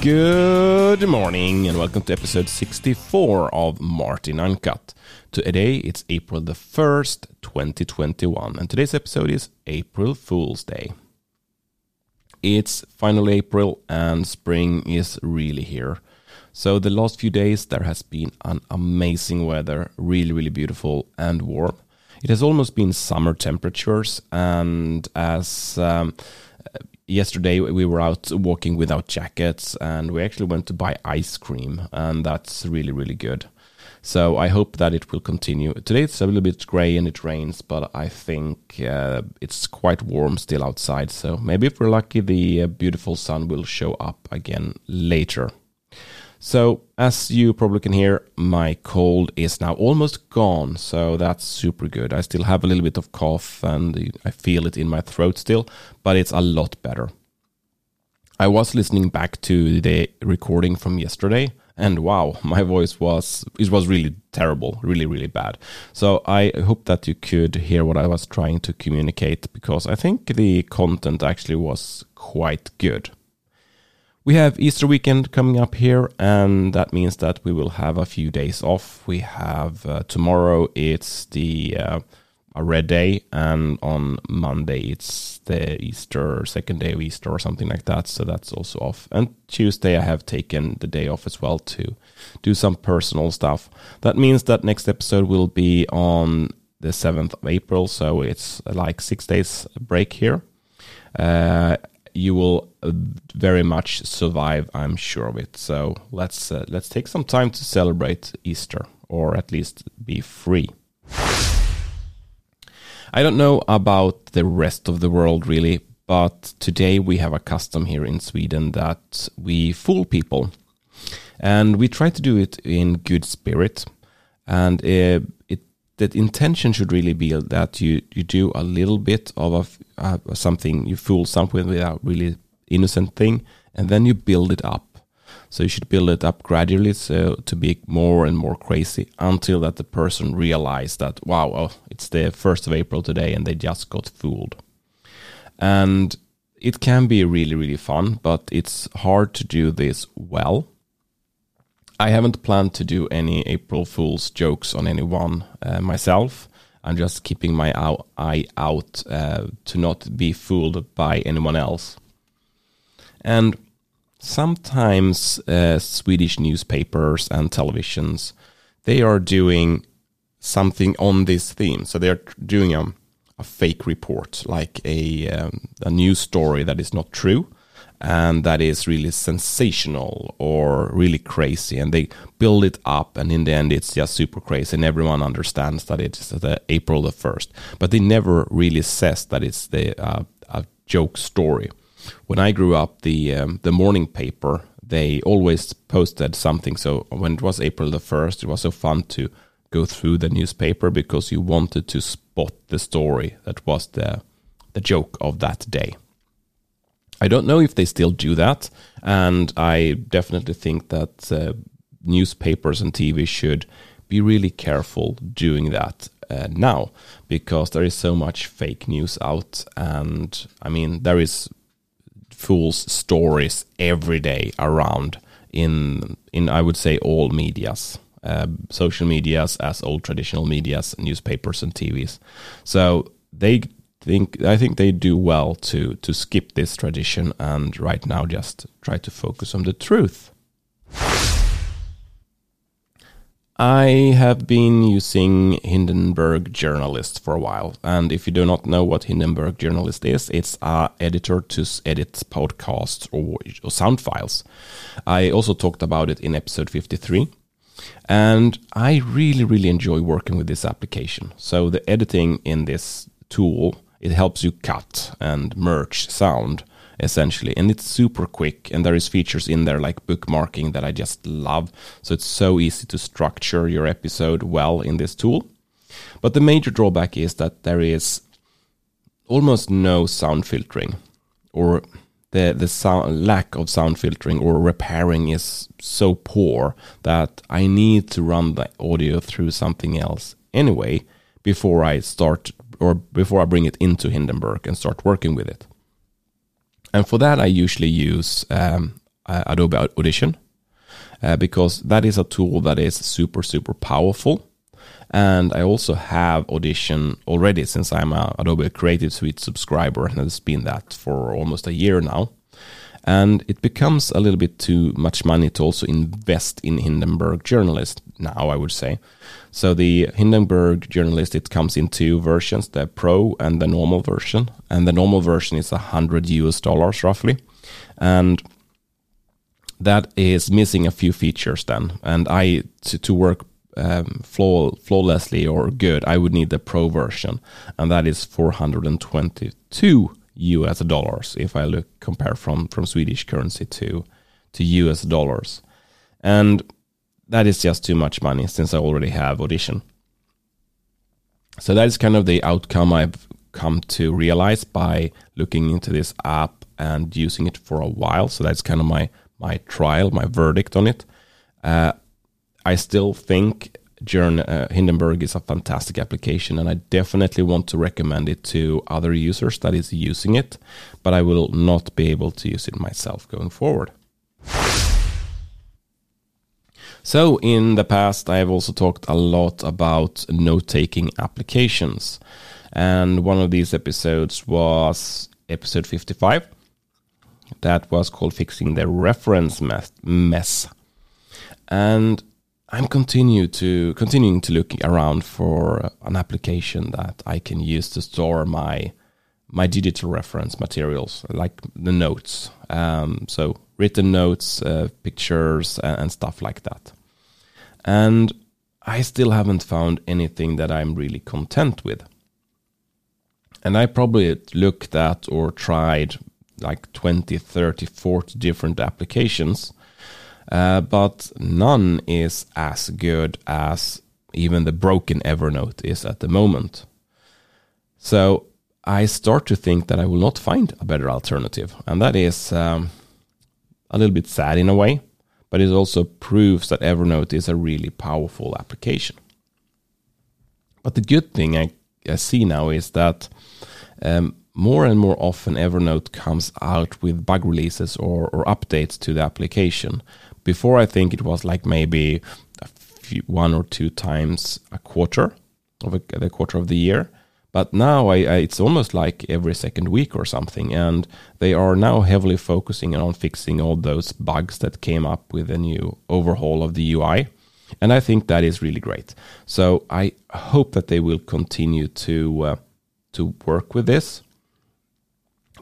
Good morning and welcome to episode 64 of Martin Uncut. Today it's April the 1st, 2021, and today's episode is April Fool's Day. It's finally April and spring is really here. So, the last few days there has been an amazing weather, really, really beautiful and warm. It has almost been summer temperatures, and as um, yesterday we were out walking without jackets and we actually went to buy ice cream and that's really really good. So i hope that it will continue. Today it's a little bit gray and it rains but i think uh, it's quite warm still outside. So maybe if we're lucky the uh, beautiful sun will show up again later so, as you probably can hear, my cold is now almost gone. So, that's super good. I still have a little bit of cough and I feel it in my throat still, but it's a lot better. I was listening back to the recording from yesterday and wow my voice was it was really terrible really really bad so i hope that you could hear what i was trying to communicate because i think the content actually was quite good we have Easter weekend coming up here, and that means that we will have a few days off. We have uh, tomorrow, it's the uh, a red day, and on Monday, it's the Easter, second day of Easter, or something like that. So that's also off. And Tuesday, I have taken the day off as well to do some personal stuff. That means that next episode will be on the 7th of April, so it's like six days break here. Uh, you will uh, very much survive. I'm sure of it. So let's uh, let's take some time to celebrate Easter, or at least be free. I don't know about the rest of the world really, but today we have a custom here in Sweden that we fool people, and we try to do it in good spirit, and uh, it the intention should really be that you you do a little bit of a, uh, something you fool something without really innocent thing and then you build it up so you should build it up gradually so to be more and more crazy until that the person realize that wow oh, it's the 1st of april today and they just got fooled and it can be really really fun but it's hard to do this well I haven't planned to do any April Fool's jokes on anyone uh, myself. I'm just keeping my eye out uh, to not be fooled by anyone else. And sometimes uh, Swedish newspapers and televisions they are doing something on this theme. So they are doing a, a fake report, like a um, a news story that is not true and that is really sensational or really crazy. And they build it up and in the end it's just super crazy and everyone understands that it's the april the 1st but they never really says that it's the uh, a joke story when i grew up the um, the morning paper they always posted something. So when it was april the 1st it was so fun to go through the newspaper because you wanted to spot the story that was the the joke of that day. I don't know if they still do that, and I definitely think that uh, newspapers and TV should be really careful doing that uh, now because there is so much fake news out, and I mean there is fools stories every day around in in I would say all medias. Uh, social medias as old traditional medias, newspapers and TVs. So they think I think they do well to to skip this tradition and right now just try to focus on the truth. I have been using Hindenburg Journalist for a while, and if you do not know what Hindenburg Journalist is, it's a editor to edit podcasts or, or sound files. I also talked about it in episode 53. And I really, really enjoy working with this application. So the editing in this tool it helps you cut and merge sound essentially. And it's super quick and there is features in there like bookmarking that i just love. So it's so easy to structure your episode well in this tool. But the major drawback is that there is almost no sound filtering or the the sound, lack of sound filtering or repairing is so poor that i need to run the audio through something else anyway before i start or before I bring it into Hindenburg and start working with it. And for that, I usually use um, Adobe Audition uh, because that is a tool that is super, super powerful. And I also have Audition already since I'm a Adobe Creative Suite subscriber and it's been that for almost a year now. And it becomes a little bit too much money to also invest in Hindenburg Journalist now, I would say. So the Hindenburg Journalist, it comes in two versions, the Pro and the normal version. And the normal version is 100 US dollars roughly. And that is missing a few features then. And I, to, to work um, flaw, flawlessly or good, I would need the Pro version. And that is 422 US dollars if I look compare from from Swedish currency to to US dollars. And that is just too much money since I already have Audition. So that is kind of the outcome I've come to realize by looking into this app and using it for a while. So that's kind of my my trial, my verdict on it. Uh, I still think Journ, uh, Hindenburg is a fantastic application, and I definitely want to recommend it to other users that is using it, but I will not be able to use it myself going forward. So, in the past, I have also talked a lot about note taking applications. And one of these episodes was episode 55. That was called Fixing the Reference Mess. And I'm continue to continuing to look around for an application that I can use to store my my digital reference materials, like the notes. Um, so written notes, uh, pictures, and, and stuff like that. And I still haven't found anything that I'm really content with. And I probably looked at or tried like 20, 30, 40 different applications uh, but none is as good as even the broken Evernote is at the moment. So I start to think that I will not find a better alternative. And that is um, a little bit sad in a way, but it also proves that Evernote is a really powerful application. But the good thing I, I see now is that um, more and more often Evernote comes out with bug releases or, or updates to the application before I think it was like maybe few, one or two times a quarter of a, the quarter of the year. But now I, I, it's almost like every second week or something, and they are now heavily focusing on fixing all those bugs that came up with the new overhaul of the UI, and I think that is really great. So I hope that they will continue to uh, to work with this,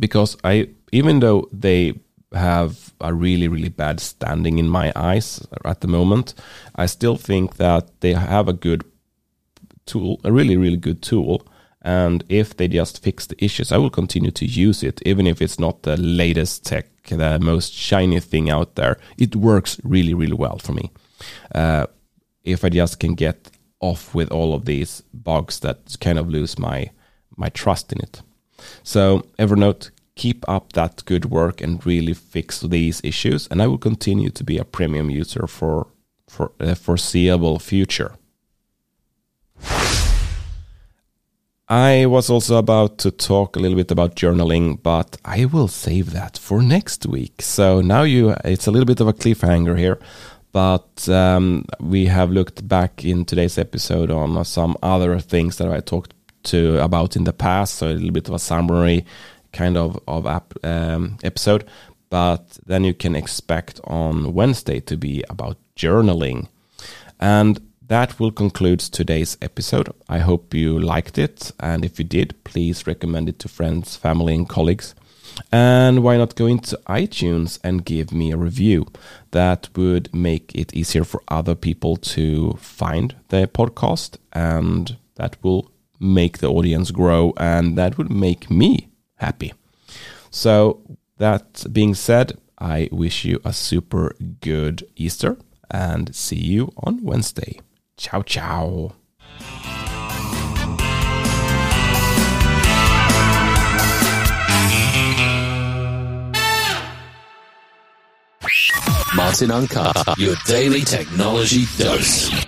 because I even though they have a really, really bad standing in my eyes at the moment. I still think that they have a good tool, a really, really good tool. And if they just fix the issues, I will continue to use it, even if it's not the latest tech, the most shiny thing out there. It works really, really well for me. Uh, if I just can get off with all of these bugs that kind of lose my my trust in it. So Evernote keep up that good work and really fix these issues. And I will continue to be a premium user for for the foreseeable future. I was also about to talk a little bit about journaling, but I will save that for next week. So now you, it's a little bit of a cliffhanger here, but um, we have looked back in today's episode on some other things that I talked to about in the past. So a little bit of a summary kind of of app, um, episode, but then you can expect on Wednesday to be about journaling, and that will conclude today's episode. I hope you liked it, and if you did, please recommend it to friends, family, and colleagues. And why not go into iTunes and give me a review? That would make it easier for other people to find the podcast, and that will make the audience grow, and that would make me happy. So, that being said, I wish you a super good Easter and see you on Wednesday. Ciao, ciao. Martin Uncut, your daily technology dose.